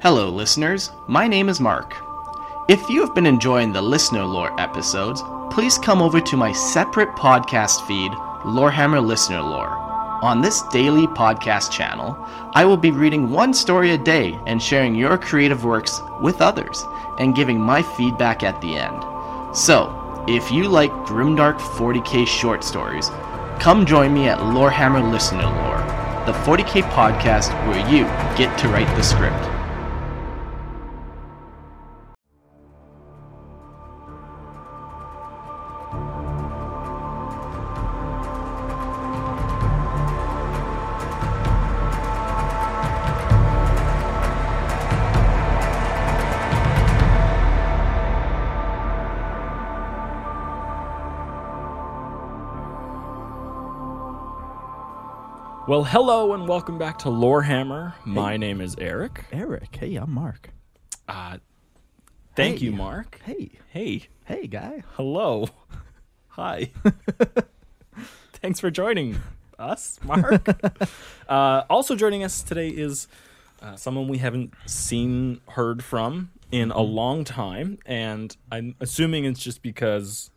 Hello, listeners. My name is Mark. If you have been enjoying the Listener Lore episodes, please come over to my separate podcast feed, Lorehammer Listener Lore. On this daily podcast channel, I will be reading one story a day and sharing your creative works with others and giving my feedback at the end. So, if you like grimdark 40k short stories, come join me at Lorehammer Listener Lore, the 40k podcast where you get to write the script. Well, hello and welcome back to Lorehammer. My name is Eric. Eric, hey, I'm Mark. Uh, thank Hey. you, Mark. Hey, Hey, hey, guy. hello. Hi. Thanks for joining us, Mark. uh, also joining us today is uh, someone we haven't seen, heard from in a long time, and I'm assuming it's just because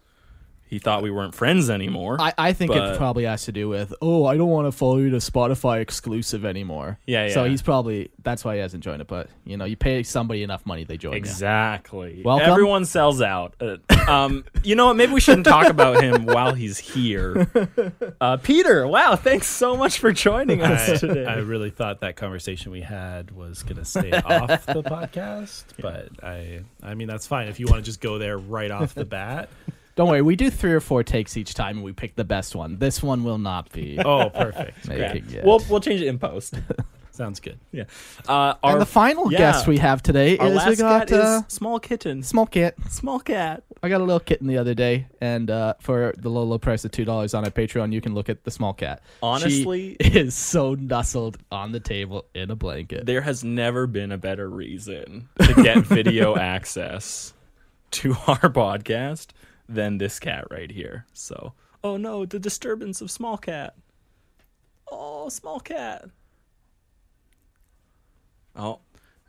he thought we weren't friends anymore. I, I think But- it probably has to do with, oh, I don't want to follow you to Spotify exclusive anymore. Yeah, yeah. So he's probably, that's why he hasn't joined it. But, you know, you pay somebody enough money, they join you. Exactly. Welcome. Everyone sells out. Uh, um, you know what? Maybe we shouldn't talk about him while he's here. Uh, Peter, wow! Thanks so much for joining us I, today. I really thought that conversation we had was going to stay off the podcast, but I, I mean, that's fine if you want to just go there right off the bat. Don't worry, we do three or four takes each time and we pick the best one. This one will not be. Oh, perfect. making it. We'll we'll change it in post. Sounds good. yeah. Uh, our, and the final yeah. guest we have today our is last we got cat uh, is small kitten. small cat. Small cat. I got a little kitten the other day, and uh, for the low, low price of two dollars on our Patreon, you can look at the small cat. Honestly- she is so nuzzled on the table in a blanket. There has never been a better reason to get video access to our podcast than this cat right here. So, oh no, the disturbance of small cat. Oh, small cat. Oh,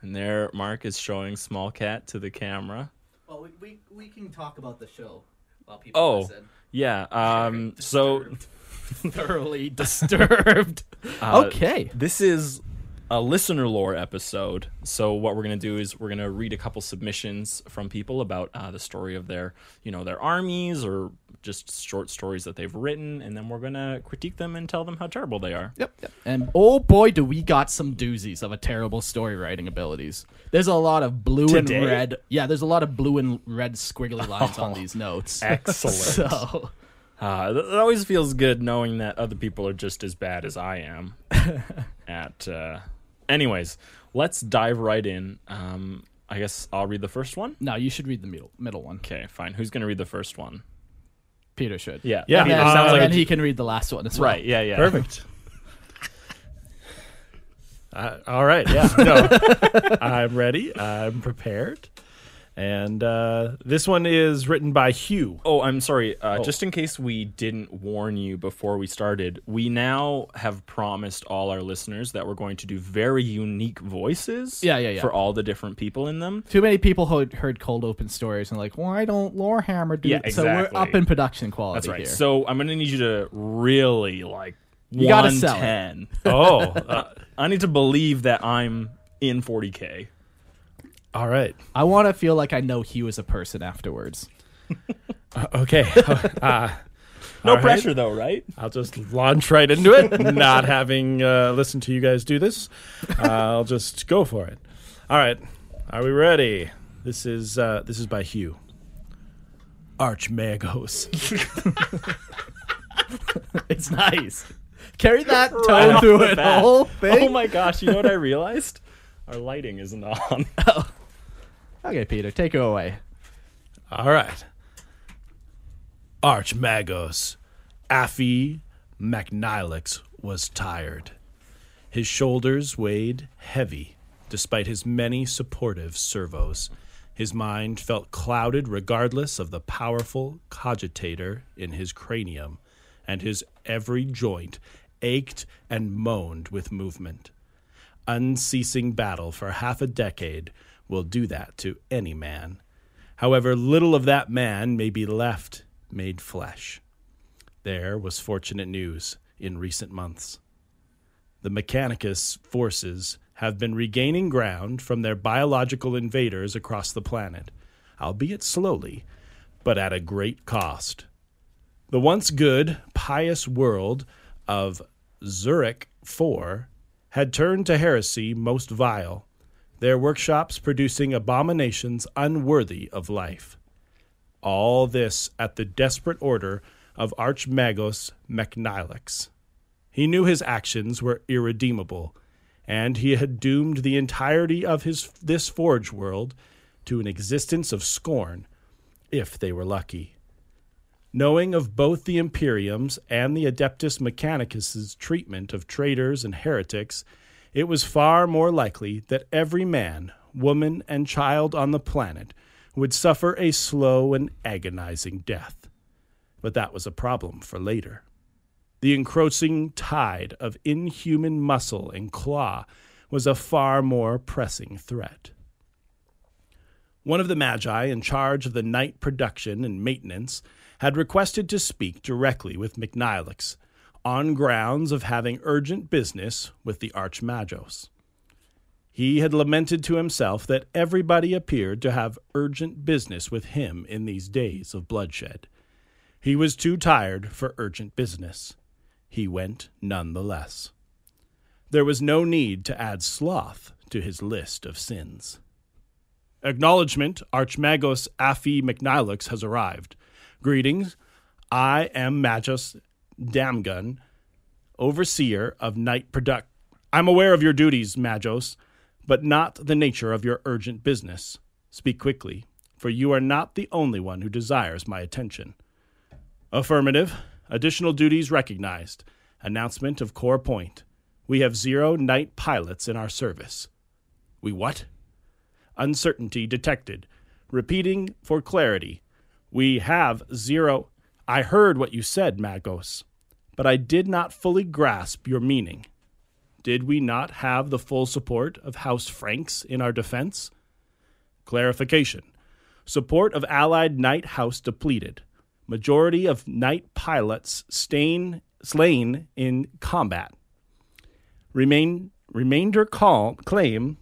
and there Mark is showing small cat to the camera. Well, we, we, we can talk about the show while people Oh, yeah. Um so thoroughly disturbed. Uh, okay. This is a listener lore episode. So what we're gonna do is we're gonna read a couple submissions from people about uh, the story of their, you know, their armies or just short stories that they've written, and then we're gonna critique them and tell them how terrible they are. Yep, yep. And oh boy, do we got some doozies of a terrible story writing abilities. There's a lot of blue Today? and red. Yeah, there's a lot of blue and red squiggly lines on these notes. Excellent. So, Uh, it always feels good knowing that other people are just as bad as I am. at, uh, anyways, let's dive right in. Um, I guess I'll read the first one. no, you should read the middle middle one. Okay, fine. Who's gonna read the first one? Peter should. Yeah, Yeah, And Peter, uh, sounds like and he can read the last one as well. right. Yeah, yeah. Perfect. Uh, all right. Yeah. No, I'm ready. I'm prepared. And uh, this one is written by Hugh. Oh, I'm sorry. Uh, Just in case we didn't warn you before we started, we now have promised all our listeners that we're going to do very unique voices. Yeah, yeah, yeah. For all the different people in them. Too many people heard, heard cold open stories and like, why don't Lorehammer do Yeah, it? So we're up in production quality That's right. here. So I'm going to need you to really like You gotta sell it. 110. Oh, uh, I need to believe that I'm in 40k. All right. I want to feel like I know Hugh as a person afterwards. Okay. Uh, No all right. pressure though, right? I'll just launch right into it, not having uh, listened to you guys do this. Uh, I'll just go for it. All right, are we ready? This is uh, this is by Hugh. Archmagos. It's nice. Carry that tone off through it, the whole thing. Oh my gosh, you know what I realized? Our lighting isn't on. Okay, Peter, take it away. All right. Archmagos. Affy MacNilix was tired. His shoulders weighed heavy, despite his many supportive servos. His mind felt clouded regardless of the powerful cogitator in his cranium, and his every joint ached and moaned with movement. Unceasing battle for half a decade will do that to any man. However, little of that man may be left made flesh. There was fortunate news in recent months. The Mechanicus forces have been regaining ground from their biological invaders across the planet, albeit slowly, but at a great cost. The once good, pious world of Zurich IV had turned to heresy most vile, their workshops producing abominations unworthy of life. All this at the desperate order of Archmagos MacNilix. He knew his actions were irredeemable, and he had doomed the entirety of his this forge world to an existence of scorn, if they were lucky. Knowing of both the Imperium's and the Adeptus Mechanicus's treatment of traitors and heretics, it was far more likely that every man, woman, and child on the planet would suffer a slow and agonizing death. But that was a problem for later. The encroaching tide of inhuman muscle and claw was a far more pressing threat. One of the Magi in charge of the knight production and maintenance had requested to speak directly with McNilix on grounds of having urgent business with the Archmagos. He had lamented to himself that everybody appeared to have urgent business with him in these days of bloodshed. He was too tired for urgent business. He went none the less. There was no need to add sloth to his list of sins. Acknowledgement Archmagos Affy McNilux has arrived. Greetings. I am Magus Damgun, overseer of knight product. I'm aware of your duties, Magos, but not the nature of your urgent business. Speak quickly, for you are not the only one who desires my attention. Affirmative. Additional duties recognized. Announcement of core point. We have zero knight pilots in our service. We what? Uncertainty detected. Repeating for clarity. We have zero. I heard what you said, Magos, but I did not fully grasp your meaning. Did we not have the full support of House Franks in our defense? Clarification. Support of Allied Knight House depleted. Majority of knight pilots stain, slain in combat. Remain, remainder call, claim.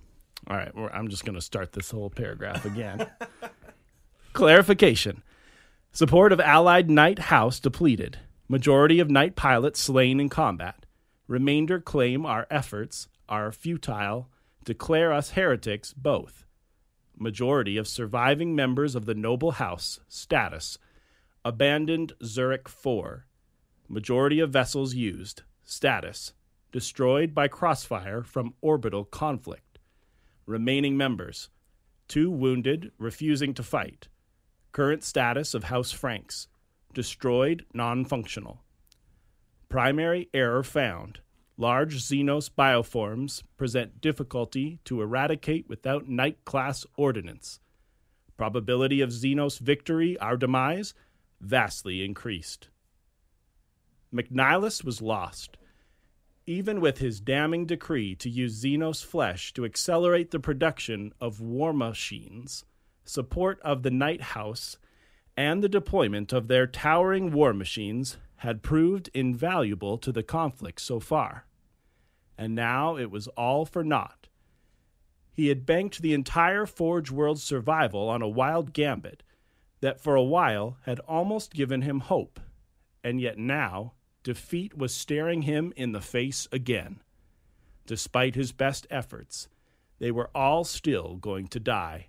All right, I'm just going to start this whole paragraph again. Clarification. Support of Allied Knight House depleted. Majority of Knight pilots slain in combat. Remainder claim our efforts are futile. Declare us heretics both. Majority of surviving members of the noble house status. Abandoned Zurich 4. Majority of vessels used. Status. Destroyed by crossfire from orbital conflict. Remaining members. Two wounded, refusing to fight. Current status of House Franks. Destroyed, non functional. Primary error found. Large Xenos bioforms present difficulty to eradicate without knight class ordinance. Probability of Xenos victory, our demise, vastly increased. McNihilus was lost. Even with his damning decree to use Xenos flesh to accelerate the production of war machines, support of the Knight House, and the deployment of their towering war machines had proved invaluable to the conflict so far. And now it was all for naught. He had banked the entire Forge world's survival on a wild gambit that for a while had almost given him hope, and yet now defeat was staring him in the face again. Despite his best efforts, they were all still going to die,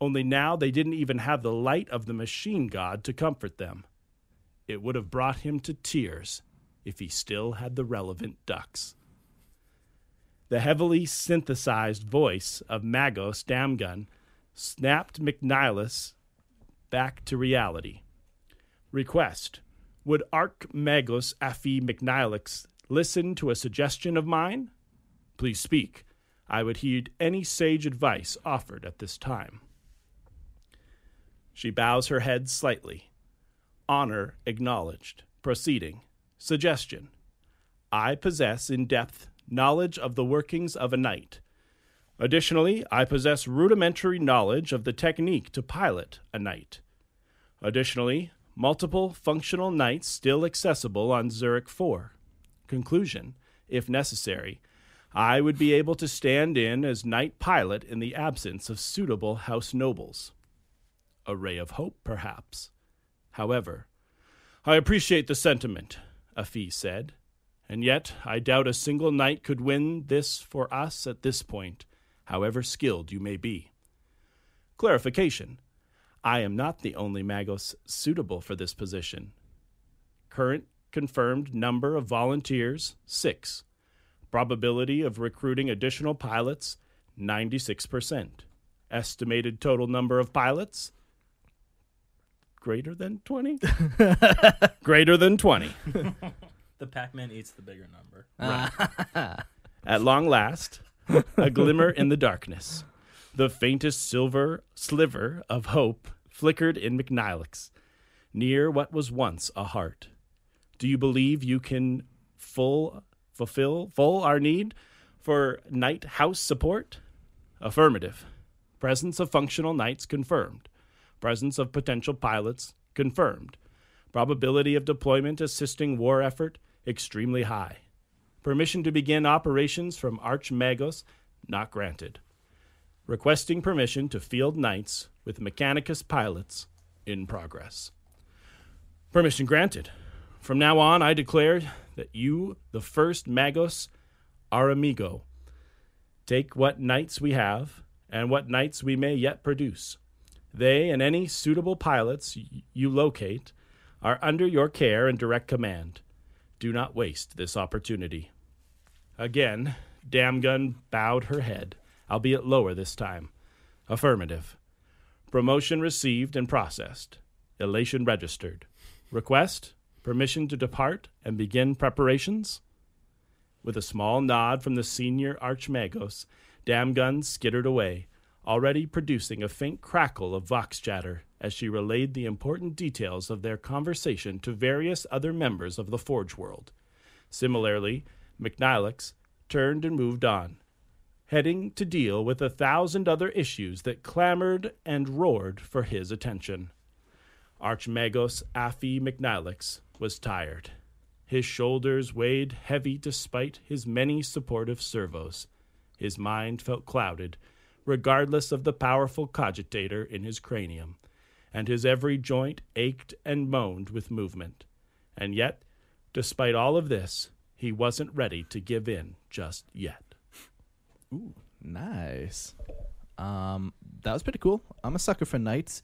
only now they didn't even have the light of the machine god to comfort them. It would have brought him to tears if he still had the relevant ducks. The heavily synthesized voice of Magos Damgun snapped McNihilus back to reality. Request Would Archmagos Afi McNihilus listen to a suggestion of mine? Please speak. I would heed any sage advice offered at this time. She bows her head slightly. Honor acknowledged. Proceeding. Suggestion. I possess in depth knowledge of the workings of a knight. Additionally, I possess rudimentary knowledge of the technique to pilot a knight. Additionally, multiple functional knights still accessible on Zurich 4. Conclusion If necessary, I would be able to stand in as knight pilot in the absence of suitable house nobles. A ray of hope, perhaps. However, I appreciate the sentiment, Afi said, and yet I doubt a single knight could win this for us at this point, however skilled you may be. Clarification I am not the only Magos suitable for this position. Current confirmed number of volunteers, six. Probability of recruiting additional pilots, 96%. Estimated total number of pilots, greater than 20? greater than 20. The Pac-Man eats the bigger number. At long last, a glimmer in the darkness. The faintest silver sliver of hope flickered in McNihilus, near what was once a heart. Do you believe you can full fulfill full our need for knight house support? Affirmative. Presence of functional knights confirmed. Presence of potential pilots confirmed. Probability of deployment assisting war effort extremely high. Permission to begin operations from Archmagos not granted. Requesting permission to field knights with Mechanicus pilots in progress. Permission granted. From now on, I declare that you, the first Magos, are amigo. Take what knights we have, and what knights we may yet produce. They and any suitable pilots you locate are under your care and direct command. Do not waste this opportunity. Again, Damgun bowed her head, albeit lower this time. Affirmative. Promotion received and processed. Elation registered. Request permission to depart and begin preparations? With a small nod from the senior Archmagos, Damgun skittered away, already producing a faint crackle of vox chatter as she relayed the important details of their conversation to various other members of the Forge world. Similarly, McNihilus turned and moved on, heading to deal with a thousand other issues that clamored and roared for his attention. Archmagos Afi McNihilus was tired. His shoulders weighed heavy despite his many supportive servos. His mind felt clouded, regardless of the powerful cogitator in his cranium, and his every joint ached and moaned with movement. And yet, despite all of this, he wasn't ready to give in just yet. Ooh, nice. Um, that was pretty cool. I'm a sucker for knights.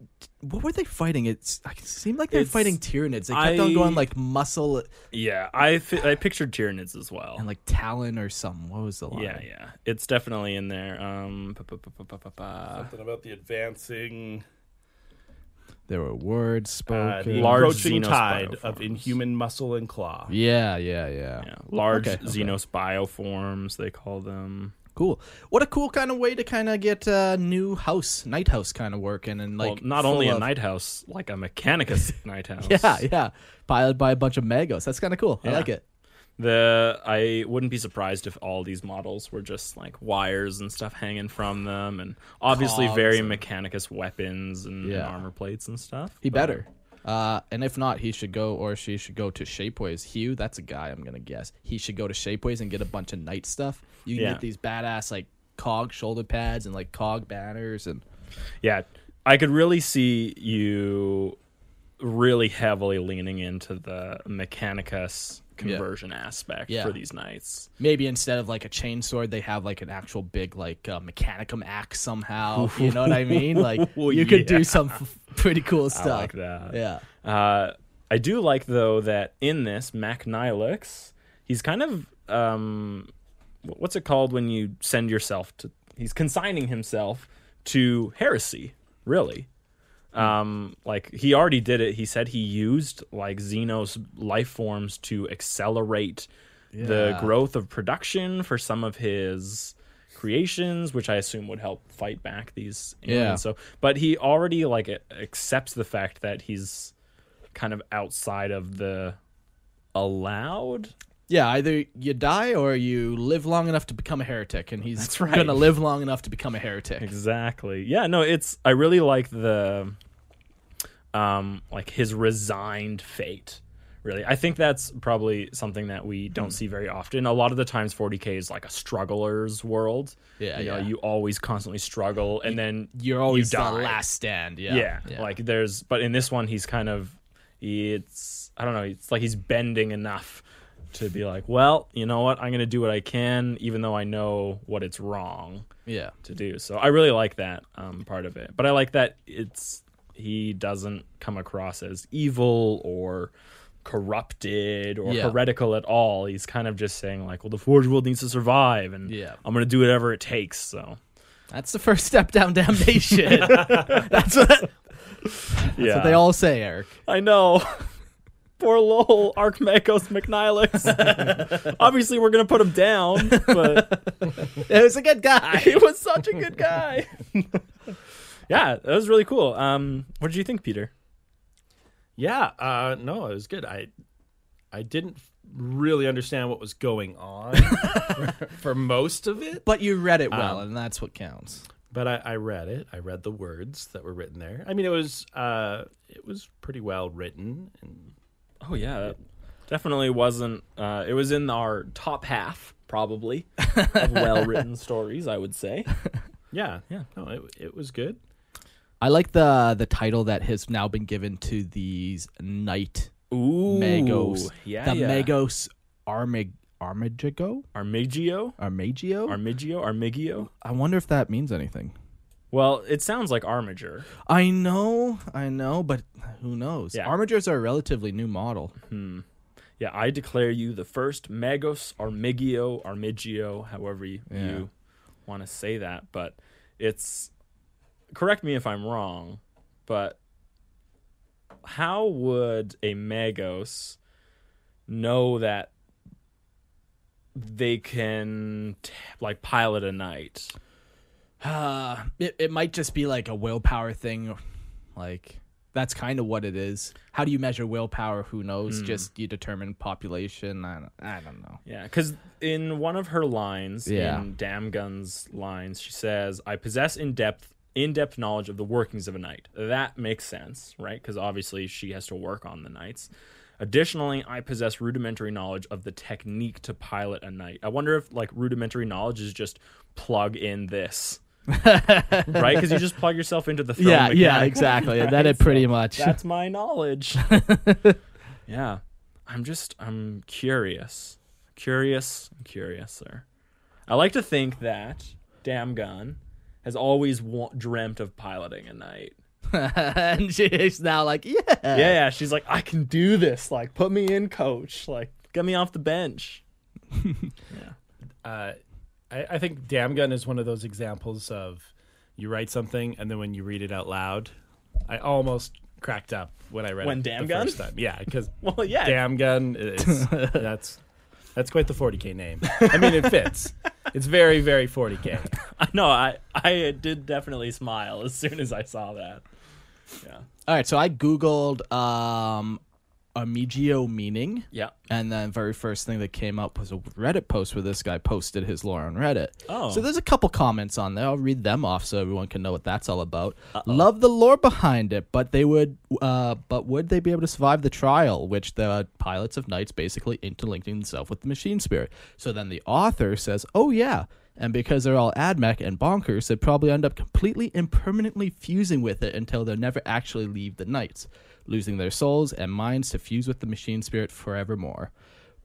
Uh, what were they fighting? It's it seemed like they're It's- fighting Tyranids. They kept on going like muscle Yeah, I fi- I pictured Tyranids as well. and like talon or something. What was the line? yeah, yeah, it's definitely in there. Um. Something about the advancing. There were words Uh, spoken. the Large encroaching Xenos tide of inhuman muscle and claw. yeah, yeah, yeah, Yeah, large Okay, okay. Xenos bioforms, they call them. Cool. What a cool kind of way to kind of get a new house, knight house kind of working and like well, not only a of- knight house, like a Mechanicus knight house. Yeah, yeah. Piloted by a bunch of Magos. That's kind of cool. I like it. The I wouldn't be surprised if all these models were just like wires and stuff hanging from them, and obviously Cogs very and- Mechanicus weapons and, and armor plates and stuff. He but- better. Uh, and if not, he should go or she should go to Shapeways. Hugh, that's a guy I'm gonna guess. He should go to Shapeways and get a bunch of knight stuff. You can Yeah. get these badass like cog shoulder pads and like cog banners and Yeah, I could really see you really heavily leaning into the Mechanicus conversion aspect Yeah. for these knights. maybe instead of like a chainsword, they have like an actual big like uh, Mechanicum axe somehow. you know what I mean? Like Ooh, you could yeah. do some f- pretty cool stuff. I like that. Yeah. Uh, I do like though that in this Mac Nilix, he's kind of um, what's it called when you send yourself to? He's consigning himself to heresy. Really, um, like he already did it. He said he used like Xenos life forms to accelerate the growth of production for some of his creations, which I assume would help fight back these aliens. Yeah. So, but he already like accepts the fact that he's kind of outside of the allowed. Yeah, either you die or you live long enough to become a heretic, and he's That's right. gonna live long enough to become a heretic. Exactly. Yeah. No, it's I really like the, um, like his resigned fate. Really, I think that's probably something that we Hmm. don't see very often. A lot of the times, 40k is like a struggler's world. Yeah, you know, yeah. you always constantly struggle, and then You're always you the die. last stand. Yeah, yeah, like there's but in this one he's kind of it's i don't know it's like he's bending enough to be like well you know what i'm gonna do what i can even though i know what it's wrong yeah, to do so i really like that um, part of it but i like that it's he doesn't come across as evil or corrupted or Yeah. heretical at all he's kind of just saying like well the forge world needs to survive and Yeah. i'm gonna do whatever it takes so that's the first step down damnation. that's what, that's yeah what they all say, Eric. I know. Poor Lowell, Archmagos McNihilix. Obviously, we're gonna put him down, but It was a good guy. he was such a good guy. yeah, that was really cool. Um, what did you think, Peter? Yeah, uh, no, it was good. I I didn't really understand what was going on for most of it, But you read it well, Um, and that's what counts. but I, I read it. I read the words that were written there. I mean, it was uh, it was pretty well written, and Oh yeah, that definitely wasn't. Uh, it was in our top half, probably, of well-written stories. I would say. yeah, Yeah. no, it it was good. I like the the title that has now been given to these knight Ooh, Magos. Yeah, the yeah. Magos Armig Armigigo? Armigio, Armagio? Armigio, Armigio. I wonder if that means anything. Well, it sounds like Armiger. I know, I know, but who knows? Yeah. Armigers are a relatively new model. Hmm. Yeah, I declare you the first Magos Armigio, Armigio, however you, Yeah. you want to say that. But it's, correct me if I'm wrong, but how would a Magos know that they can, t- like, pilot a knight? Uh, it, it might just be like a willpower thing. Like, that's kind of what it is. How do you measure willpower? Who knows? Just you determine population. I don't, I don't know. Yeah, because in one of her lines, Yeah. in Damn Gun's lines, she says, "I possess in depth, in-depth knowledge of the workings of a knight." That makes sense, right? Because obviously she has to work on the knights. Additionally, I possess rudimentary knowledge of the technique to pilot a knight. I wonder if like rudimentary knowledge is just plug in this, right? Because you just plug yourself into the throne Yeah, yeah, exactly. And then right? it pretty So much. that's my knowledge. yeah. I'm just I'm curious. Curious, curious, sir. I like to think that Damn Gun has always wa- dreamt of piloting a knight. and she's now like, yeah. Yeah, yeah, she's like, I can do this. Like, put me in, coach. Like, get me off the bench. Uh, I, I think Damn Gun is one of those examples of you write something and then when you read it out loud, I almost cracked up when I read When it Damn the Gun? first time. Yeah, because Well, yeah. Damn Gun is that's that's quite the 40k name. I mean, it fits. It's very very 40k. I know. I I did definitely smile as soon as I saw that. Yeah. All right, so I googled um, Amigio meaning, Yeah. and then very first thing that came up was a Reddit post where this guy posted his lore on Reddit. Oh. so there's a couple comments on there. I'll read them off so everyone can know what that's all about. Love the lore behind it, but they would, uh, but would they be able to survive the trial, which the pilots of Knights basically interlinking themselves with the machine spirit? So then the author says, "Oh yeah." And because they're all AdMech and bonkers, they'd probably end up completely and permanently fusing with it until they never actually leave the Knights, losing their souls and minds to fuse with the machine spirit forevermore.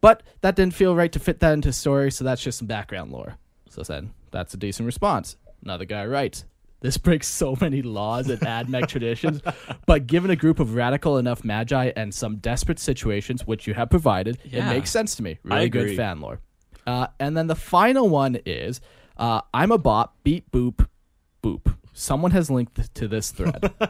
But that didn't feel right to fit that into story, so that's just some background lore. So then, that's a decent response. Another guy writes, this breaks so many laws and AdMech traditions, but given a group of radical enough magi and some desperate situations, which you have provided, Yeah. it makes sense to me. Really good fan lore. Uh, and then the final one is uh, I'm a bot, beep boop, boop. Someone has linked to this thread.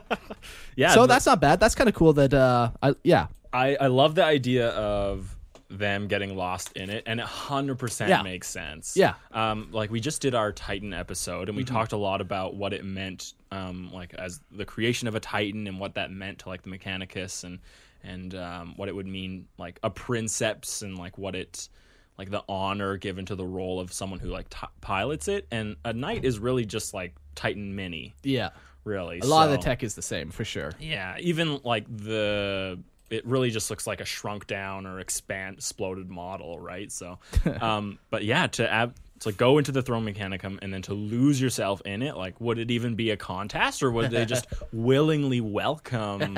Yeah. so that's not bad. That's kind of cool that, uh, I, yeah. I, I love the idea of them getting lost in it and it 100% Yeah. makes sense Yeah. um like we just did our titan episode and we Mm-hmm. talked a lot about what it meant um like as the creation of a titan and what that meant to like the mechanicus and and um what it would mean like a princeps and like what it like the honor given to the role of someone who like t- pilots it and a knight is really just like titan mini Yeah. really A lot of the tech is the same, for sure. yeah, even like the it really just looks like a shrunk down or expand exploded model, right? So, um, but yeah, to ab- to go into the throne mechanicum and then to lose yourself in it, like, would it even be a contest, or would they just willingly welcome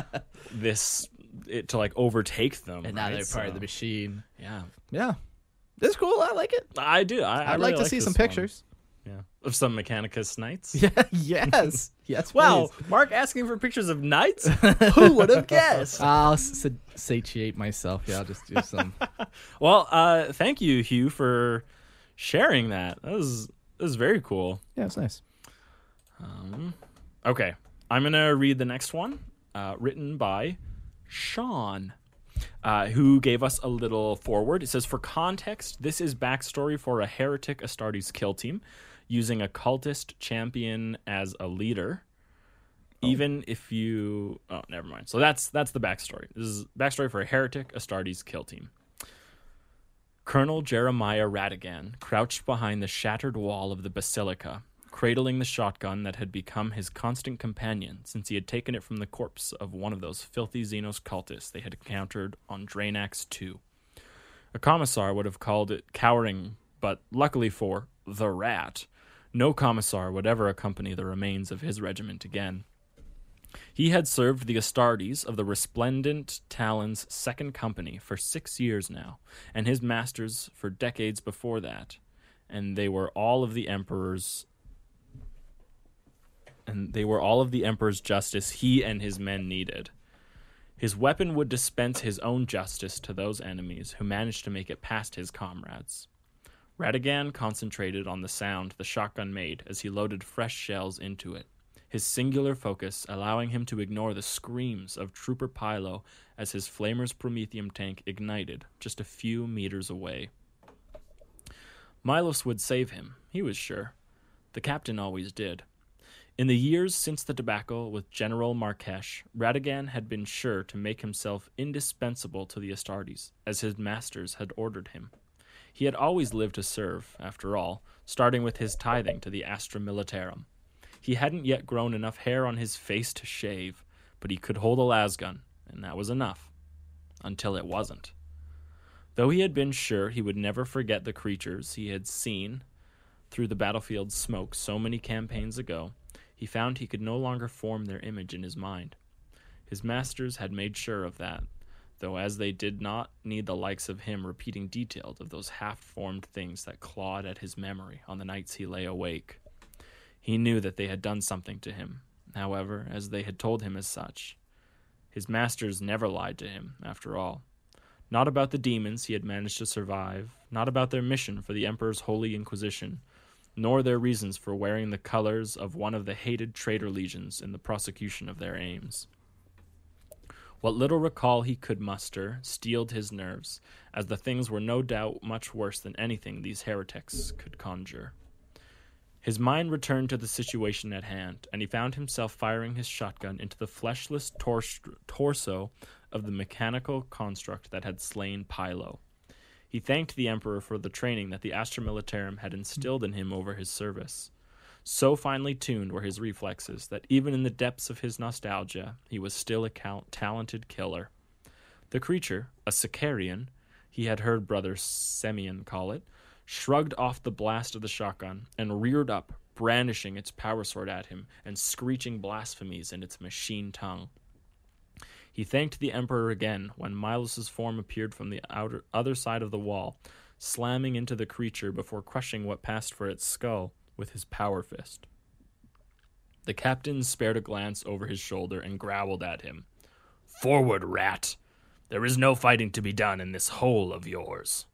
this it to like overtake them? And now right? they're part of the machine. Yeah, Yeah. This is cool. I like it. I do. I, I I'd like really to see this some one. pictures. Yeah, of some Mechanicus knights. Yeah. yes. Yes. Wow, please. Mark asking for pictures of knights? Who would have guessed? I'll s- satiate myself. Yeah, I'll just do some. Well, uh, thank you, Hugh, for sharing that. That was that was very cool. yeah, it's nice. Okay, I'm gonna read the next one, uh, written by Sean, uh, who gave us a little forward. It says, "For context, this is backstory for a heretic Astartes kill team, using a cultist champion as a leader." Even if you, oh, never mind. So that's that's the backstory. This is backstory for a heretic Astartes kill team. Colonel Jeremiah Radigan crouched behind the shattered wall of the basilica, cradling the shotgun that had become his constant companion since he had taken it from the corpse of one of those filthy Xenos cultists they had encountered on Draenax II. A commissar would have called it cowering, but luckily for the rat, no commissar would ever accompany the remains of his regiment again. He had served the Astartes of the Resplendent Talon's second company for six years now, and his masters for decades before that, and they were all of the Emperor's and they were all of the Emperor's justice he and his men needed. His weapon would dispense his own justice to those enemies who managed to make it past his comrades. Radigan concentrated on the sound the shotgun made as he loaded fresh shells into it, his singular focus allowing him to ignore the screams of Trooper Pilo as his Flamer's Promethium tank ignited just a few meters away. Milos would save him, he was sure. The captain always did. In the years since the debacle with General Markesh, Radigan had been sure to make himself indispensable to the Astartes, as his masters had ordered him. He had always lived to serve, after all, starting with his tithing to the Astra Militarum. He hadn't yet grown enough hair on his face to shave, but he could hold a lasgun, and that was enough. Until it wasn't. Though he had been sure he would never forget the creatures he had seen through the battlefield smoke so many campaigns ago, he found he could no longer form their image in his mind. His masters had made sure of that, though as they did not need the likes of him repeating details of those half formed things that clawed at his memory on the nights he lay awake. He knew that they had done something to him, however, as they had told him as such. His masters never lied to him, after all. Not about the demons he had managed to survive, not about their mission for the Emperor's Holy Inquisition, nor their reasons for wearing the colors of one of the hated traitor legions in the prosecution of their aims. What little recall he could muster steeled his nerves, as the things were no doubt much worse than anything these heretics could conjure. His mind returned to the situation at hand, and he found himself firing his shotgun into the fleshless tor- torso of the mechanical construct that had slain Pilo. He thanked the Emperor for the training that the Astra Militarum had instilled in him over his service. So finely tuned were his reflexes that even in the depths of his nostalgia, he was still a talented killer. The creature, a Sicarian, he had heard Brother Semyon call it, shrugged off the blast of the shotgun and reared up, brandishing its power sword at him and screeching blasphemies in its machine tongue. He thanked the Emperor again when Milos's form appeared from the outer, other side of the wall, slamming into the creature before crushing what passed for its skull with his power fist. The captain spared a glance over his shoulder and growled at him. Forward, rat! There is no fighting to be done in this hole of yours.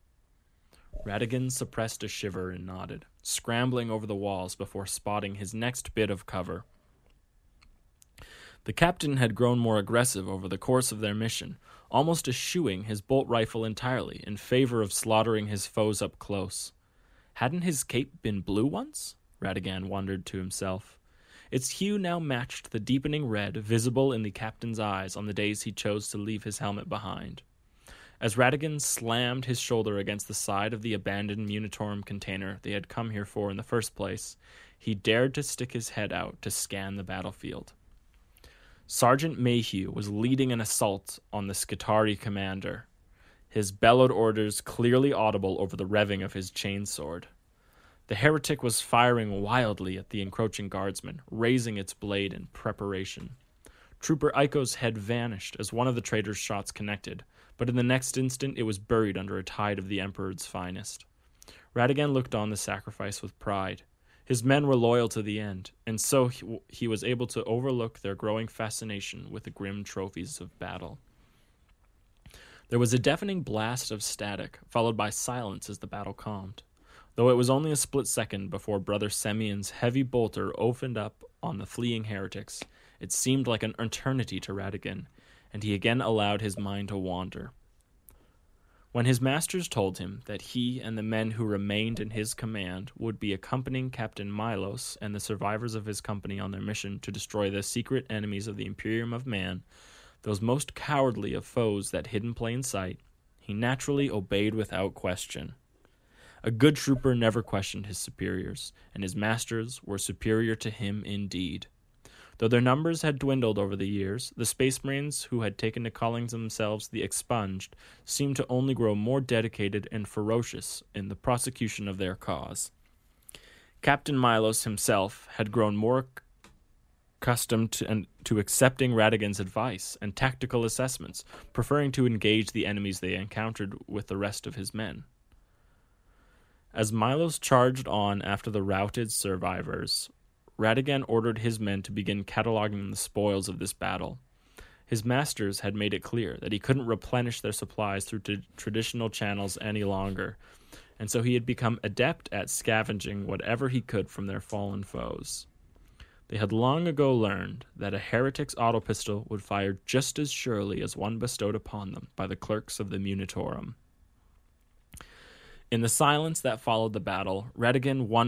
Radigan suppressed a shiver and nodded, scrambling over the walls before spotting his next bit of cover. The captain had grown more aggressive over the course of their mission, almost eschewing his bolt rifle entirely in favor of slaughtering his foes up close. Hadn't his cape been blue once? Radigan wondered to himself. Its hue now matched the deepening red visible in the captain's eyes on the days he chose to leave his helmet behind. As Radigan slammed his shoulder against the side of the abandoned Munitorum container they had come here for in the first place, he dared to stick his head out to scan the battlefield. Sergeant Mayhew was leading an assault on the Skitarii commander, his bellowed orders clearly audible over the revving of his chainsword. The heretic was firing wildly at the encroaching guardsman, raising its blade in preparation. Trooper Iko's head vanished as one of the traitor's shots connected, but in the next instant it was buried under a tide of the Emperor's finest. Radigan looked on the sacrifice with pride. His men were loyal to the end, and so he, he was able to overlook their growing fascination with the grim trophies of battle. There was a deafening blast of static, followed by silence as the battle calmed. Though it was only a split second before Brother Semyon's heavy bolter opened up on the fleeing heretics, it seemed like an eternity to Radigan, and he again allowed his mind to wander. When his masters told him that he and the men who remained in his command would be accompanying Captain Milos and the survivors of his company on their mission to destroy the secret enemies of the Imperium of Man, those most cowardly of foes that hid in plain sight, he naturally obeyed without question. A good trooper never questioned his superiors, and his masters were superior to him indeed. Though their numbers had dwindled over the years, the Space Marines who had taken to calling themselves the Expunged seemed to only grow more dedicated and ferocious in the prosecution of their cause. Captain Milos himself had grown more accustomed to, and, to accepting Radigan's advice and tactical assessments, preferring to engage the enemies they encountered with the rest of his men. As Milos charged on after the routed survivors, Radigan ordered his men to begin cataloging the spoils of this battle. His masters had made it clear that he couldn't replenish their supplies through t- traditional channels any longer, and so he had become adept at scavenging whatever he could from their fallen foes. They had long ago learned that a heretic's auto pistol would fire just as surely as one bestowed upon them by the clerks of the Munitorum. In the silence that followed the battle, Radigan won.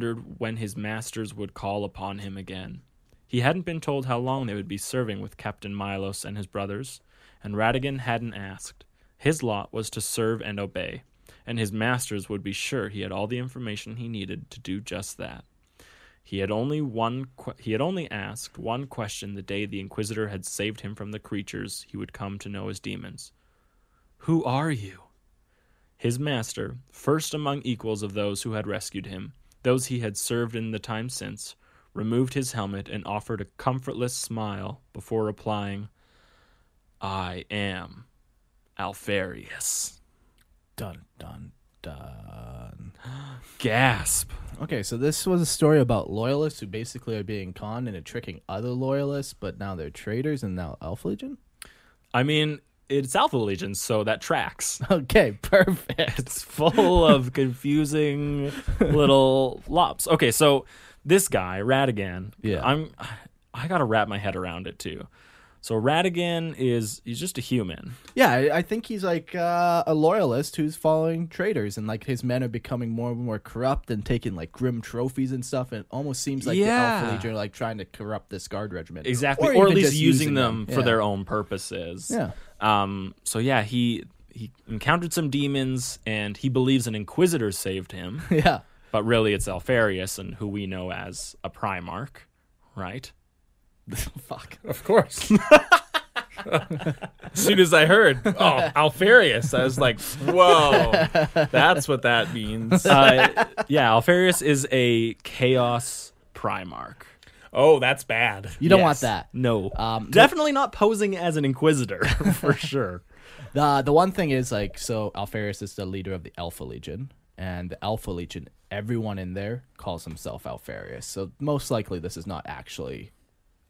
Wondered when his masters would call upon him again. He hadn't been told how long they would be serving with Captain Milos and his brothers, and Radigan hadn't asked. His lot was to serve and obey, and his masters would be sure he had all the information he needed to do just that. He had only one que- he had only asked one question the day the Inquisitor had saved him from the creatures he would come to know as demons. Who are you? His master, first among equals of those who had rescued him, those he had served in the time since, removed his helmet and offered a comfortless smile before replying, I am Alpharius. Dun dun dun. Gasp. Okay, so this was a story about loyalists who basically are being conned into tricking other loyalists, but now they're traitors and now Elf Legion. I mean, it's Alpha Legion, so that tracks. Okay, perfect. It's full of confusing little lops. Okay, so this guy, Radigan, Yeah. I'm I gotta wrap my head around it too. So Radigan is he's just a human. Yeah, I, think he's like uh, a loyalist who's following traitors, and like his men are becoming more and more corrupt and taking like grim trophies and stuff. And it almost seems like the Yeah. Alpha Legion are like trying to corrupt this guard regiment, Exactly. Or, even at least just using, them, for Yeah. their own purposes. Yeah. Um so yeah, he he encountered some demons and he believes an inquisitor saved him, yeah. but really it's Alpharius and who we know as a Primarch, right? Fuck. Of course. as soon as I heard, oh, Alpharius, I was like, whoa, that's what that means. uh, yeah, Alpharius is a chaos Primarch. oh, that's bad. You don't Yes. want that. No. Um, Definitely not posing as an inquisitor for sure. The the one thing is like so Alpharius is the leader of the Alpha Legion, and the Alpha Legion, everyone in there calls himself Alpharius. So most likely this is not actually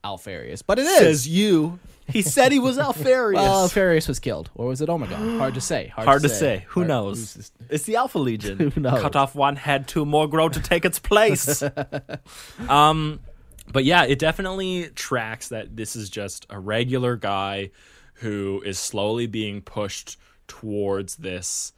Alpharius, but it is. Says you. He said he was Alpharius. well, Alpharius was killed, or was it Omegon? Hard to say. Hard, Hard to say. Who Hard- knows? who's It's the Alpha Legion. Who knows? Cut off one head, two more grow to take its place. um, but yeah, it definitely tracks that this is just a regular guy who is slowly being pushed towards this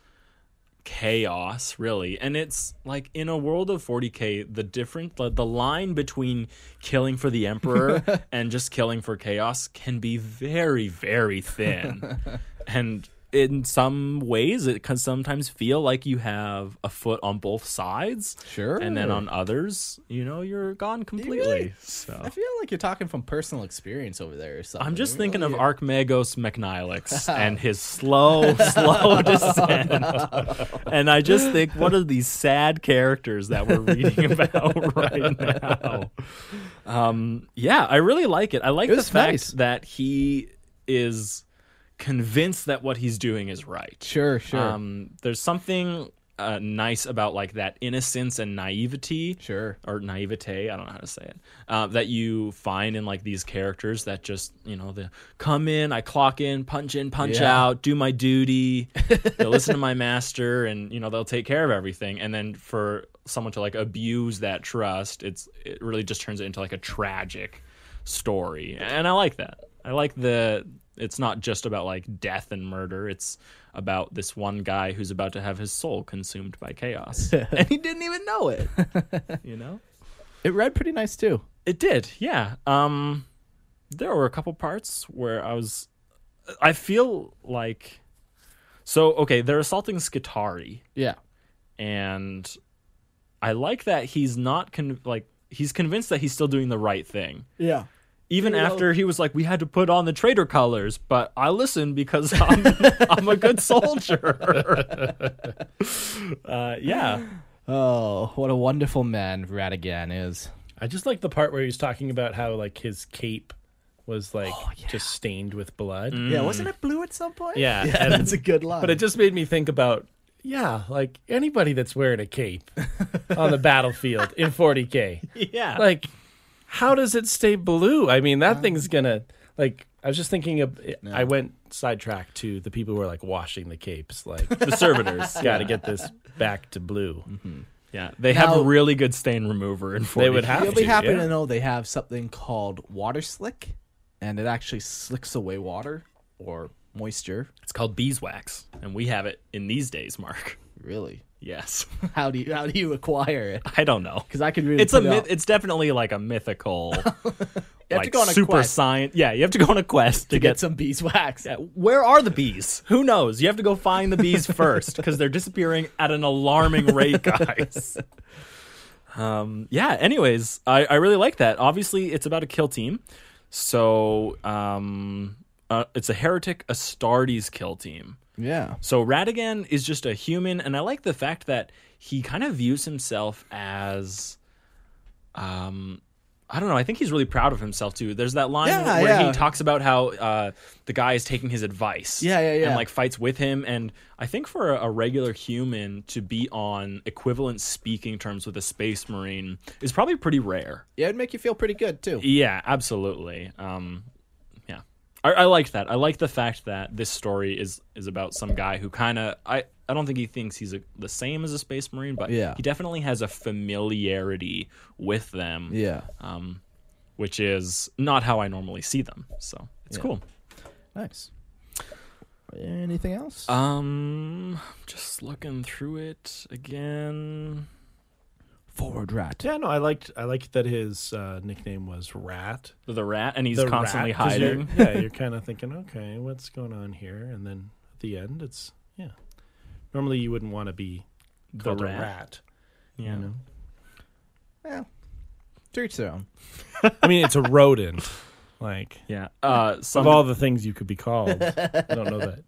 chaos really. And it's like in a world of 40k the different the, the line between killing for the emperor and just killing for chaos can be very very thin. And in some ways it can sometimes feel like you have a foot on both sides Sure. and then on others you know you're gone completely so I feel like you're talking from personal experience over there or something. I'm just thinking of Archmagos McNilix and his slow, slow descent. and I just think, what are these sad characters that we're reading about right now? Um, yeah, I really like it. I like the fact nice. that he is convinced that what he's doing is right. Sure, sure. Um, there's something uh, nice about like that innocence and naivety Sure. or naivete i don't know how to say it uh, that you find in like these characters that just you know they come in i clock in punch in punch Yeah. out do my duty they'll listen to my master and you know they'll take care of everything and then for someone to like abuse that trust it's it really just turns it into like a tragic story and i like that i like the it's not just about like death and murder. It's about this one guy who's about to have his soul consumed by chaos. And he didn't even know it. You know? It read pretty nice too. it did yeah. Um there were a couple parts where i was i feel like so okay they're assaulting skitarii. Yeah. and i like that he's not con- like he's convinced that he's still doing the right thing. Yeah. Even after he was like we had to put on the traitor colors but i listened because i'm, I'm a good soldier uh, yeah Oh, what a wonderful man Radigan is. I just like the part where he's talking about how like his cape was like just stained with blood. Yeah, wasn't it blue at some point? Yeah, Yeah, and- that's a good line. But it just made me think about yeah, like anybody that's wearing a cape on the battlefield in 40k. yeah Like how does it stay blue? I mean, that um, thing's going to like I was just thinking of. I went sidetracked to the people who are like washing the capes. Like, The servitors. got to get this back to blue. Mm-hmm. Yeah, they Now- have a really good stain remover in 40. They would have You'll be happy yeah. to know they have something called water slick, and it actually slicks away water or moisture. It's called beeswax, and we have it in these days, Mark. Really? Yes. How do you how do you acquire it? I don't know. Because I could really It's a myth. It's definitely like a mythical, You have like to go on a super quest science. Yeah, you have to go on a quest to, to get get some beeswax. Yeah, where are the bees? Who knows? You have to go find the bees first because they're disappearing at an alarming rate, guys. um, yeah. Anyways, I, I really like that. Obviously, it's about a kill team, so um, uh, it's a heretic Astartes kill team. Yeah. So Radigan is just a human, and I like the fact that he kind of views himself as, um, I don't know. I think he's really proud of himself too. There's that line Yeah, where yeah. he talks about how uh, the guy is taking his advice, Yeah, yeah, yeah. and like fights with him. And I think for a, a regular human to be on equivalent speaking terms with a space marine is probably pretty rare. Yeah, it'd make you feel pretty good too. Yeah, absolutely. Um, I, I liked that. I like the fact that this story is is about some guy who kind of I I don't think he thinks he's a, the same as a space marine, but Yeah. he definitely has a familiarity with them. Yeah. um, which is not how I normally see them. So it's Yeah. cool. Nice. Anything else? Um, just looking through it again. Forward rat. Yeah, no, I liked. I liked that his uh, nickname was Rat. The rat, and he's The constantly rat, 'cause you're- hiding. yeah, you're kind of thinking, okay, what's going on here? And then at the end, it's yeah. Normally, you wouldn't want to be The called rat. a rat. Yeah. You know? Yeah. To each their own. I mean, it's a rodent. Like Yeah. Uh, some of all the things you could be called, I don't know that.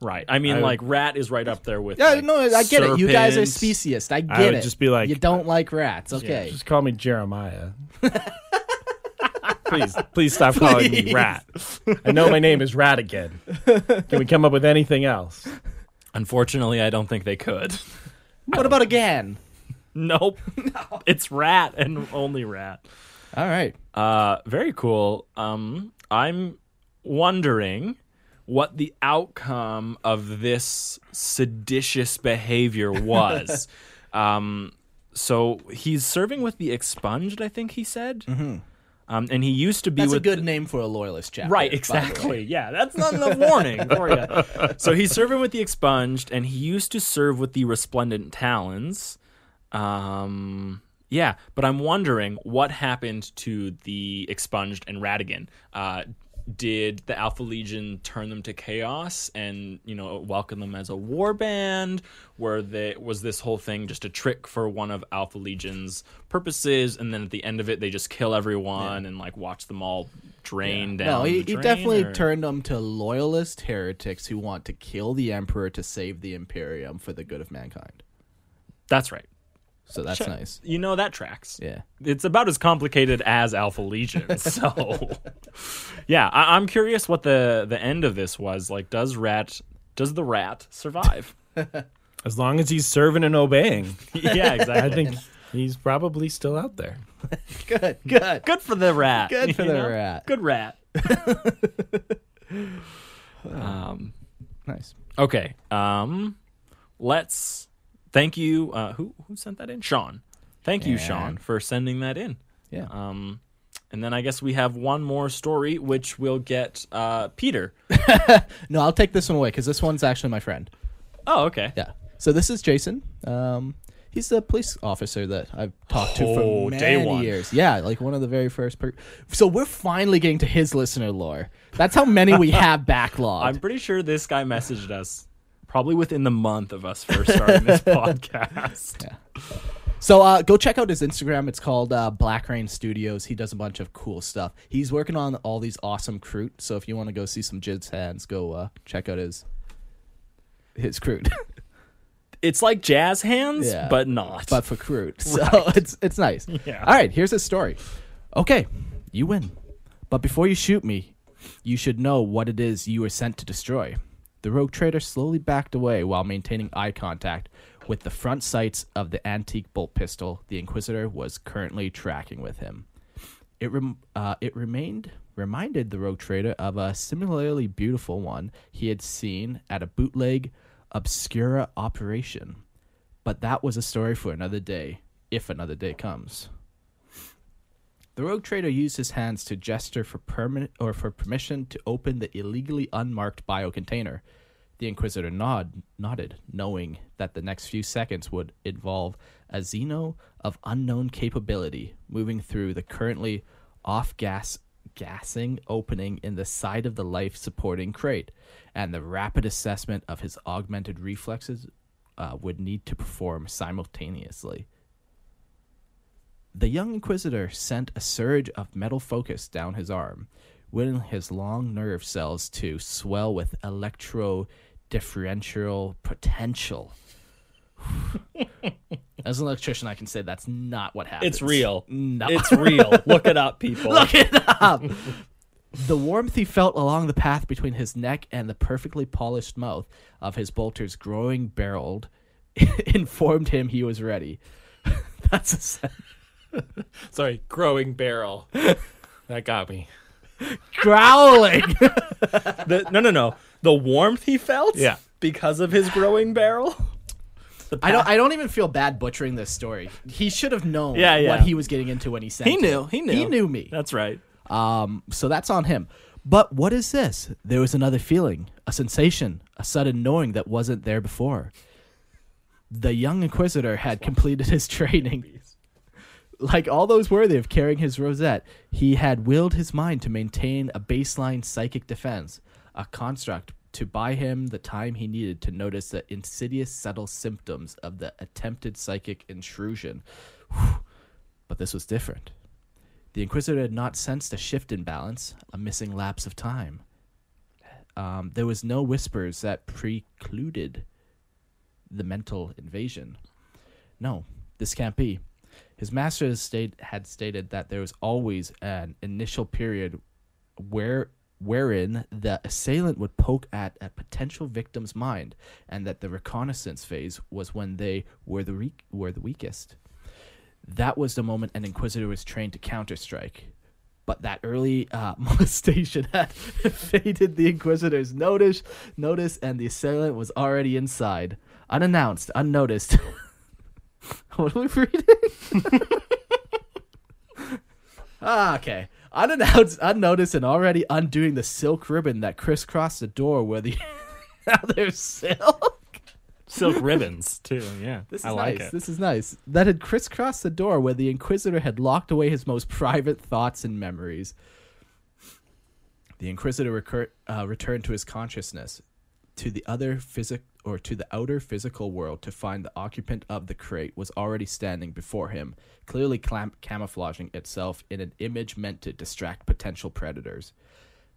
Right. I mean, I- like rat is right up there with. Yeah, like, no, I get it. You guys are speciest. I get I would it. just be like, you don't like rats. Okay. just call me Jeremiah. please, please stop calling me Rat. I know my name is Rat again. Can we come up with anything else? Unfortunately, I don't think they could. What about again? nope. no. It's rat and only rat. All right. Uh, very cool. Um, I'm wondering what the outcome of this seditious behavior was. um, so he's serving with the expunged, I think he said. Mm-hmm. Um, and he used to be That's a good the- name for a loyalist chapter. Right, by the way. exactly. Yeah, that's not enough warning for you. So he's serving with the expunged, and he used to serve with the resplendent talons. Um, yeah, but I'm wondering what happened to the expunged and Radigan. Uh, did the Alpha Legion turn them to chaos and you know welcome them as a war band? Were they was this whole thing just a trick for one of Alpha Legion's purposes, and then at the end of it they just kill everyone and like watch them all drain down? No, he, he definitely or- turned them to loyalist heretics who want to kill the emperor to save the imperium for the good of mankind. That's right. So that's Check. nice. You know that tracks. Yeah. It's about as complicated as Alpha Legion. So, yeah, I- I'm curious what the the end of this was. Like, does rat does the rat survive? As long as he's serving and obeying, yeah, exactly. I think he's probably still out there. Good, good. Good for the rat. Good for the know? rat. Good rat. um, Nice. okay. Um, let's thank you. Uh, who who sent that in? Sean. Thank you, Sean, for sending that in. Yeah. Um, and then I guess we have one more story, which we'll get uh, Peter. No, I'll take this one away because this one's actually my friend. Oh, okay. Yeah. So this is Jason. Um, he's the police officer that I've talked to Oh, for day many one. years. Yeah, like one of the very first. Per- so we're finally getting to his listener lore. That's how many we have backlogged. I'm pretty sure this guy messaged us probably within the month of us first starting this podcast. Yeah. So uh, go check out his Instagram. It's called uh, Black Rain Studios. He does a bunch of cool stuff. He's working on all these awesome crute. So if you want to go see some jizz hands, go uh, check out his his crute, It's like jazz hands, Yeah. but not. but for crute. So it's it's nice. Yeah. All right, here's his story. Okay, you win, but before you shoot me, you should know what it is you were sent to destroy. The rogue trader slowly backed away while maintaining eye contact with the front sights of the antique bolt pistol the Inquisitor was currently tracking with him. It rem- uh, it remained reminded the rogue trader of a similarly beautiful one he had seen at a bootleg obscura operation. But that was a story for another day, if another day comes. The rogue trader used his hands to gesture for permanent or for permission to open the illegally unmarked bio container. The Inquisitor nod, nodded, knowing that the next few seconds would involve a Xeno of unknown capability moving through the currently off gas gassing opening in the side of the life supporting crate, and the rapid assessment of his augmented reflexes uh, would need to perform simultaneously. The young Inquisitor sent a surge of metal focus down his arm, willing his long nerve cells to swell with electro differential potential. As an electrician, I can say that's not what happens. It's real. No. It's real. Look it up, people. Look it up. the warmth he felt along the path between his neck and the perfectly polished mouth of his bolter's growing barreled informed him he was ready. That's a sen- Sorry, growing barrel. that got me. growling. The- no, no, no. The warmth he felt. Yeah. Because of his growing barrel. I don't. I don't even feel bad butchering this story. He should have known Yeah, yeah. what he was getting into when he sent. He it. knew. He knew. He knew me. That's right. Um, so that's on him. But what is this? There was another feeling, a sensation, a sudden knowing that wasn't there before. The young inquisitor had completed his training. Like all those worthy of carrying his rosette, he had willed his mind to maintain a baseline psychic defense, a construct to buy him the time he needed to notice the insidious, subtle symptoms of the attempted psychic intrusion. Whew. But this was different. The Inquisitor had not sensed a shift in balance, a missing lapse of time. Um, there was no whispers that precluded the mental invasion. No, this can't be. His master state, had stated that there was always an initial period where wherein the assailant would poke at a potential victim's mind, and that the reconnaissance phase was when they were the re- were the weakest. That was the moment an inquisitor was trained to counterstrike. But that early uh, molestation had faded the inquisitor's notice, notice, and the assailant was already inside, unannounced, unnoticed. what are we reading? ah, okay. Unannounced, unnoticed, and already undoing the silk ribbon that crisscrossed the door where the other silk. Silk ribbons too. Yeah. This is I like nice. it. This is nice. That had crisscrossed the door where the Inquisitor had locked away his most private thoughts and memories. The Inquisitor recur- uh, returned to his consciousness, to the other physic or to the outer physical world to find the occupant of the crate was already standing before him, clearly clam- camouflaging itself in an image meant to distract potential predators.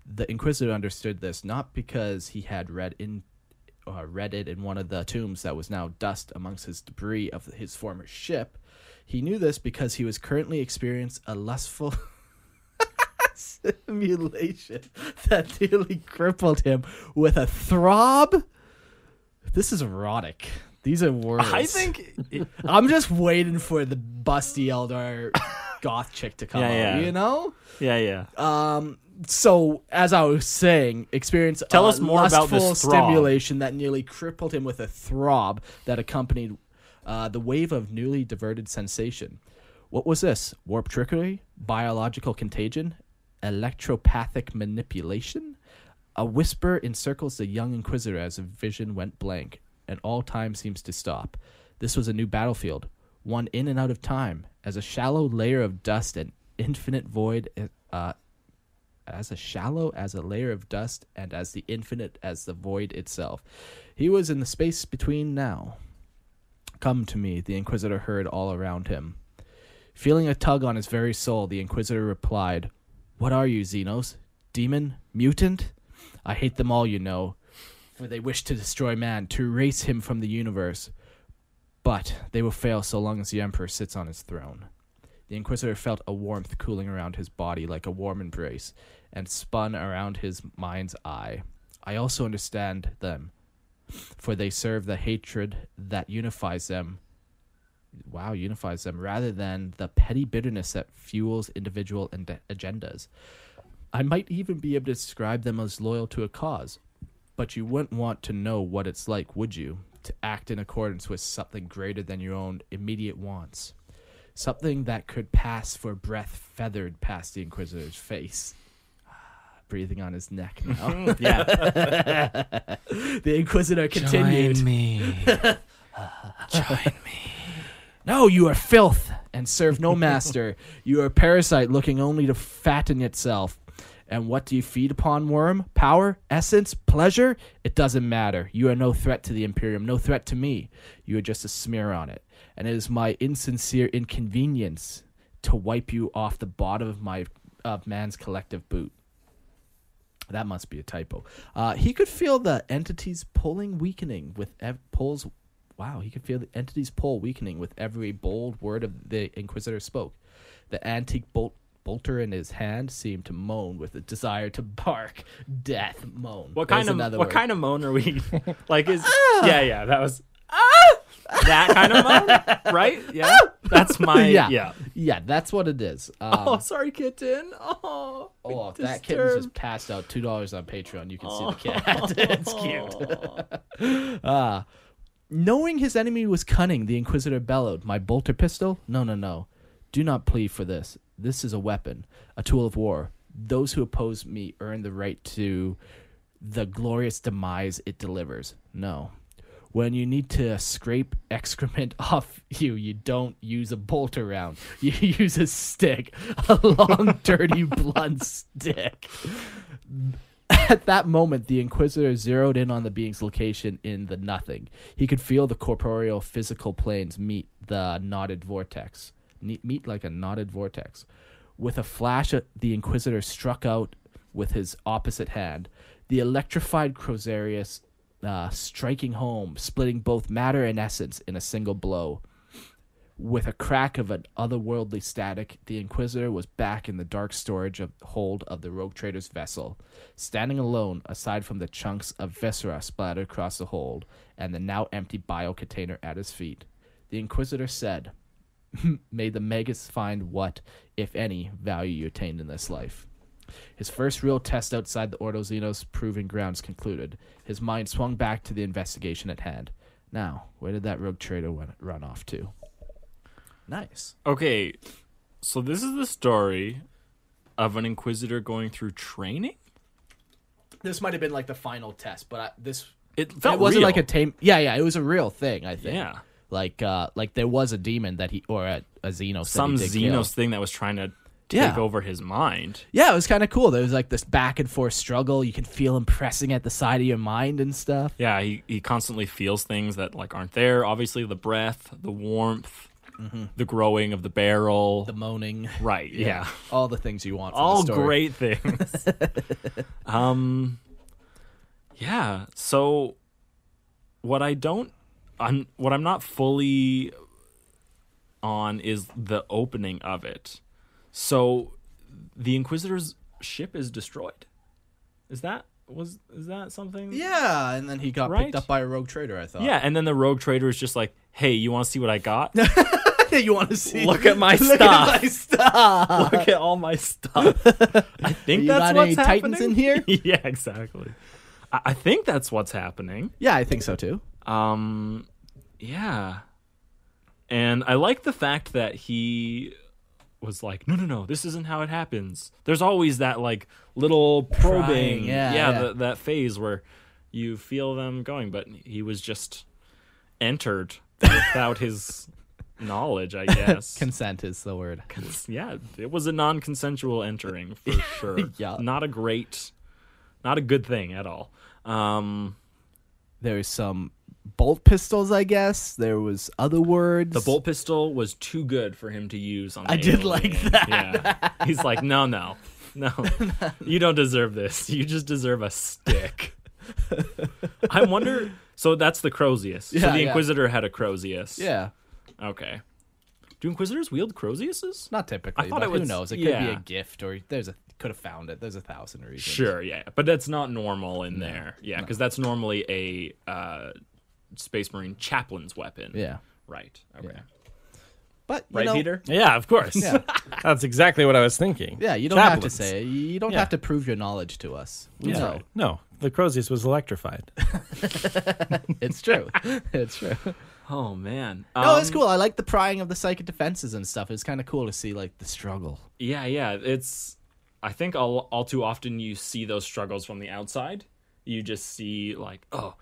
The Inquisitor understood this not because he had read in uh, read it in one of the tombs that was now dust amongst his debris of his former ship. He knew this because he was currently experiencing a lustful simulation that nearly crippled him with a throb. This is erotic. These are words. I think. I'm just waiting for the busty elder goth chick to come Yeah, out. yeah. You know. Yeah, yeah. Um. So as I was saying, experience Tell uh, us more about this throb. stimulation that nearly crippled him with a throb that accompanied uh, the wave of newly diverted sensation. What was this? Warp trickery, biological contagion, electropathic manipulation. A whisper encircles the young inquisitor as a vision went blank, and all time seems to stop. This was a new battlefield, one in and out of time, as a shallow layer of dust and infinite void uh, as a shallow as a layer of dust and as the infinite as the void itself. He was in the space between now. Come to me, the Inquisitor heard all around him. Feeling a tug on his very soul, the Inquisitor replied, What are you, Xenos? Demon? Mutant? I hate them all, you know, for they wish to destroy man, to erase him from the universe. But they will fail so long as the Emperor sits on his throne. The Inquisitor felt a warmth cooling around his body like a warm embrace, and spun around his mind's eye. I also understand them, for they serve the hatred that unifies them wow unifies them rather than the petty bitterness that fuels individual and agendas. I might even be able to describe them as loyal to a cause, but you wouldn't want to know what it's like, would you? To act in accordance with something greater than your own immediate wants. Something that could pass for breath feathered past the Inquisitor's face. Breathing on his neck now. Mm-hmm. Yeah. the Inquisitor continued. Join me. Join me. No, you are filth and serve no master. you are a parasite looking only to fatten itself. And what do you feed upon, worm? Power? Essence? Pleasure? It doesn't matter. You are no threat to the Imperium, no threat to me. You are just a smear on it. And it is my insincere inconvenience to wipe you off the bottom of my of man's collective boot. That must be a typo. Uh, he could feel the entity's pulling weakening with ev- pulls. Wow, he could feel the entity's pull weakening with every bold word of the Inquisitor spoke. The antique bolt bolter in his hand seemed to moan with a desire to bark. Death moan. What There's kind of what word. kind of moan are we? like is Ah! yeah yeah that was that kind of moan right? Yeah, that's my yeah, yeah. yeah, that's what it is. Um, Oh, sorry, kitten. Oh, Oh, that kitten's just passed out two dollars on Patreon, you can see the cat. it's cute. Ah, knowing his enemy was cunning, the Inquisitor bellowed, "My bolter pistol? No, no, no! Do not plead for this. This is a weapon, a tool of war. Those who oppose me earn the right to the glorious demise it delivers. No." When you need to scrape excrement off you, you don't use a bolter round. You use a stick, a long, dirty, blunt stick. At that moment, the Inquisitor zeroed in on the being's location in the nothing. He could feel the corporeal physical planes meet the knotted vortex. Meet like a knotted vortex. With a flash, uh, the Inquisitor struck out with his opposite hand. The electrified Crozarius uh, striking home, splitting both matter and essence in a single blow. With a crack of an otherworldly static, the Inquisitor was back in the dark storage of hold of the rogue trader's vessel, standing alone aside from the chunks of viscera splattered across the hold and the now empty bio container at his feet. The Inquisitor said, May the Magus find what, if any, value you attained in this life. His first real test outside the Ordo Xenos proving grounds concluded. His mind swung back to the investigation at hand. Now, where did that rogue trader run off to? Nice. Okay, so this is the story of an inquisitor going through training. This might have been like the final test, but I, this It felt it wasn't real. like a tame. Yeah, yeah, it was a real thing. I think. Yeah. Like, uh, like there was a demon that he or a, a Xenos. some that he did kill. Thing that was trying to take Yeah. over his mind. Yeah, it was kind of cool. There was like this back and forth struggle. You can feel him pressing at the side of your mind and stuff. Yeah, he, he constantly feels things that like aren't there. Obviously, the breath, the warmth, the growing of the barrel. The moaning. right. Yeah. All the things you want. From All the story. great things. um. Yeah. So, what I don't, I'm what I'm not fully on is the opening of it. So, the Inquisitor's ship is destroyed. Is that was is that something? Yeah, and then he got Right? picked up by a rogue trader. I thought. Yeah, and then the rogue trader is just like, "Hey, you want to see what I got? you want to see? Look at my Look stuff. at my stuff. Look at all my stuff." I think You that's got what's any happening. Titans in here? yeah, exactly. I, I think that's what's happening. Yeah, I think so too. Um, yeah, and I like the fact that he was like, "No, no, no, this isn't how it happens." There's always that like little probing, yeah, yeah. the- that phase where you feel them going, but he was just entered without his knowledge, I guess. Consent is the word. yeah, it was a non-consensual entering for sure. Yeah. not a great, not a good thing at all. Um, There's some bolt pistols, I guess. There was other words. the bolt pistol was too good for him to use on. The I did like that. Yeah, he's like, no, no, no, you don't deserve this. You just deserve a stick. I wonder. So that's the Crozius. so Yeah, the yeah. Inquisitor had a Crozius. Yeah, Okay. Do Inquisitors wield Croziuses? not typically. I thought but it who knows? It could be a gift, or there's a could have found it. There's a thousand reasons. Sure, yeah, but that's not normal in there. Yeah, because that's normally a uh, Space Marine chaplain's weapon. Yeah. Right. Okay. But you right, know, Peter? Yeah, of course. Yeah. That's exactly what I was thinking. Yeah, you don't have to say it. You don't Yeah. have to prove your knowledge to us. We Yeah. know. No, the Crozius was electrified. It's true. it's true. Oh man. No, it's Um, cool. I like the prying of the psychic defenses and stuff. It's kind of cool to see like the struggle. Yeah, yeah. It's. I think all all too often you see those struggles from the outside. You just see like, oh,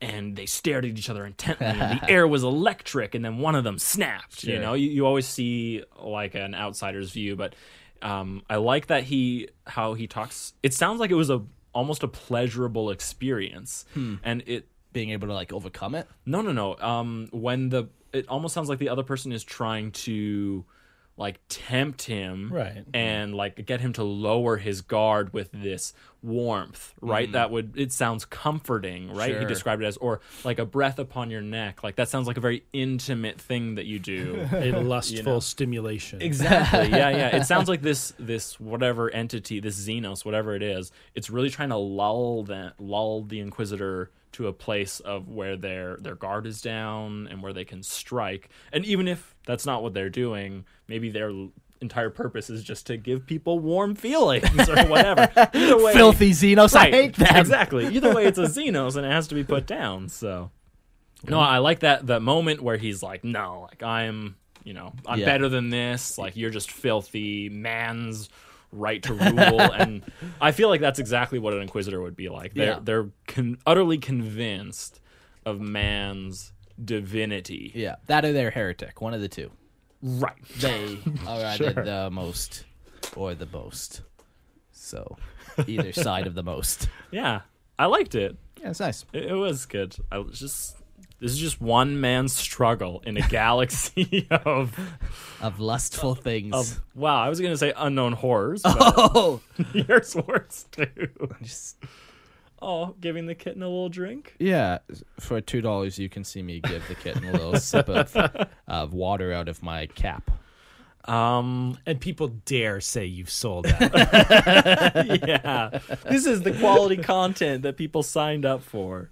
and they stared at each other intently, and the air was electric, and then one of them snapped. You know, you, you always see like an outsider's view, but um, I like that he how he talks. It sounds like it was a almost a pleasurable experience, and it Being able to like overcome it. no, no, no. Um, when the it almost sounds like the other person is trying to like tempt him, Right. and like get him to lower his guard with this warmth, right? That would it sounds comforting, right? He described it as or like a breath upon your neck, like that sounds like a very intimate thing that you do. A lustful know. stimulation. Exactly. Yeah, yeah. It sounds like this this whatever entity, this Xenos, whatever it is, it's really trying to lull that lull the Inquisitor to a place of where their their guard is down and where they can strike. And even if that's not what they're doing, maybe their entire purpose is just to give people warm feelings or whatever. Either way, Filthy Xenos. I hate them. Exactly. Either way, it's a Xenos and it has to be put down. So, no, I like that that moment where he's like, "No, like I'm, you know, I'm Yeah. better than this. Like you're just filthy. Man's right to rule." and I feel like that's exactly what an Inquisitor would be like. They're Yeah. they're con- utterly convinced of man's divinity. Yeah, that or they're heretic. One of the two. Right. They are either the most or the most. So, either side of the most. Yeah, I liked it. Yeah, it's nice. It, it was good. I was just. This is just one man's struggle in a galaxy of Of lustful things. of wow, I was gonna say unknown horrors, but oh, yours worse too. just Oh, giving the kitten a little drink. Yeah, for two dollars, you can see me give the kitten a little sip of, of water out of my cap. Um, And people dare say you've sold out. yeah, this is the quality content that people signed up for.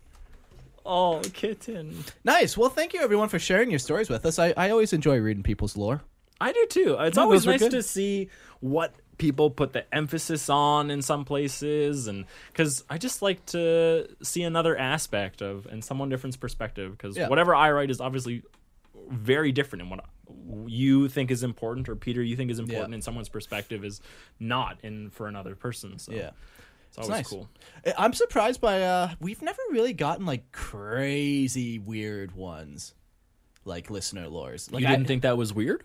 Oh, kitten. Nice. Well, thank you everyone for sharing your stories with us. I, I always enjoy reading people's lore. I do too. It's always nice good. to see what people put the emphasis on in some places, and because I just like to see another aspect of and someone different's perspective. Because Yeah. whatever I write is obviously very different, in what you think is important, or Peter you think is important Yeah. in someone's perspective is not in for another person. So Yeah. It's always nice. cool. I- I'm surprised by uh we've never really gotten like crazy weird ones. Like listener lores. Like you I- didn't think that was weird?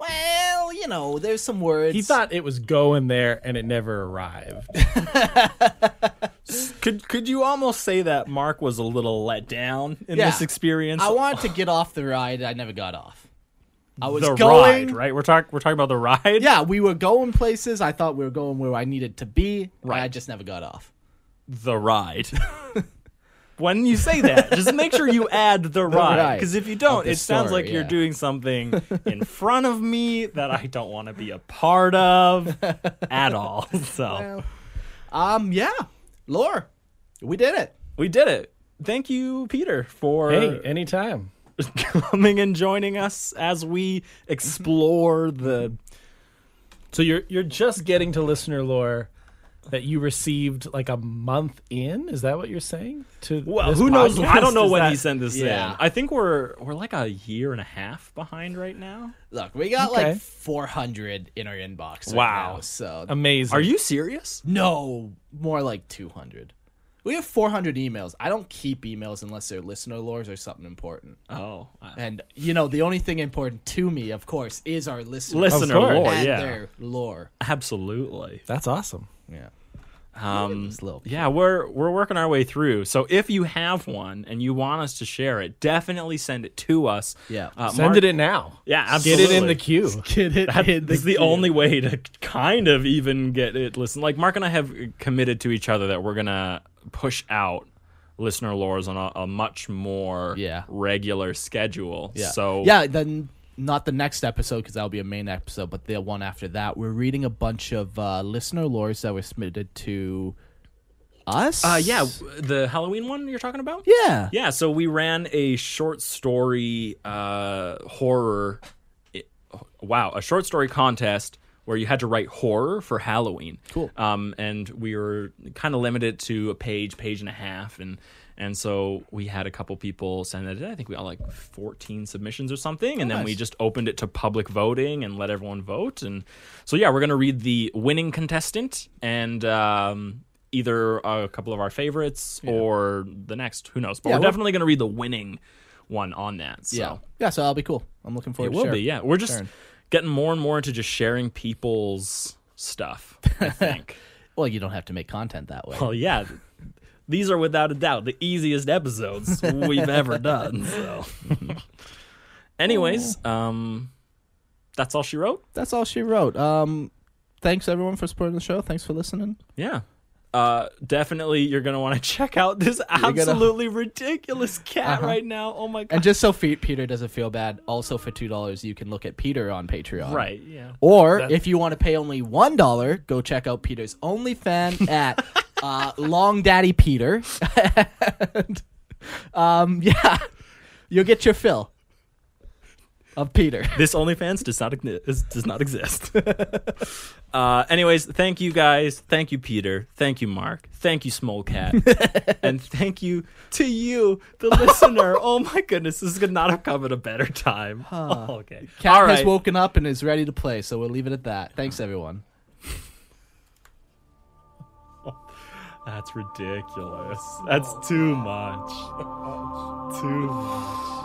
Well, you know, there's some words. he thought it was going there and it never arrived. Could could you almost say that Mark was a little let down in Yeah. this experience? I wanted to get off the ride. I never got off. I was the going. ride, right? We're talking we're talking about the ride. Yeah, we were going places. I thought we were going where I needed to be. Right. I just never got off. the ride. when you say that, just make sure you add the ride. ride Because if you don't, of the it sounds story, like you're doing something in front of me that I don't want to be a part of at all. So Um, yeah, lore, we did it. we did it. Thank you, Peter, for hey, anytime. Coming and joining us as we explore the. So you're you're just getting to listener lore that you received like a month in. Is that what you're saying? To Well, this who knows? podcast? I don't know Is when that- he sent this Yeah. in. I think we're we're like a year and a half behind right now. Look, we got Okay. like 400 in our inbox. Right Wow. now, so amazing. Are you serious? no more like 200. We have 400 emails. I don't keep emails unless they're listener lores or something important. Oh, And you know, the only thing important to me, of course, is our listener listener course. lore. and Yeah, their lore. absolutely. That's awesome. Yeah. Um, It's little- yeah, we're we're working our way through. So if you have one and you want us to share it, definitely send it to us. Yeah. uh, Send Mark- it in now. Yeah, absolutely. Get absolutely. it in the queue. Get it That in is the queue. only way to kind of even get it Listen, Like Mark and I have committed to each other that we're gonna push out listener lores on a, a much more Yeah. regular schedule. Yeah. So yeah, then not the next episode because that'll be a main episode, but the one after that, we're reading a bunch of uh, listener lores that were submitted to us. Uh, yeah, the Halloween one you're talking about? yeah, Yeah, so we ran a short story uh, horror wow, a short story contest where you had to write horror for Halloween. Cool. Um, and we were kind of limited to a page, page and a half, and and so we had a couple people send it in. I think we got like 14 submissions or something, and then we just opened it to public voting and let everyone vote. And so yeah, we're gonna read the winning contestant and. Um, Either a couple of our favorites or the next, who knows? But Yeah, we're definitely going to read the winning one on that. So. Yeah. Yeah, so that'll be cool. I'm looking It forward to will share. be, yeah. We're just sharing. Getting more and more into just sharing people's stuff. I think. Well, you don't have to make content that way. well, yeah. These are without a doubt the easiest episodes we've ever done. So, anyways, um, that's all she wrote. That's all she wrote. Um, thanks everyone for supporting the show. Thanks for listening. Yeah. Uh, definitely, you're gonna want to check out this gonna- absolutely ridiculous cat Uh-huh. right now. Oh my god! And just so Fe- Peter doesn't feel bad, also for two dollars you can look at Peter on Patreon. right? Yeah. Or That- if you want to pay only one dollar, go check out Peter's OnlyFan at uh, Long Daddy Peter. and, um, yeah, you'll get your fill of Peter. This OnlyFans does not does not exist. uh, anyways, thank you guys. Thank you, Peter. Thank you, Mark. Thank you, Smolcat. and thank you to you, the listener. Oh my goodness, this could not have come at a better time. Oh, okay. Cat All has right. woken up and is ready to play, so we'll leave it at that. Thanks everyone. That's ridiculous. That's too much. too much.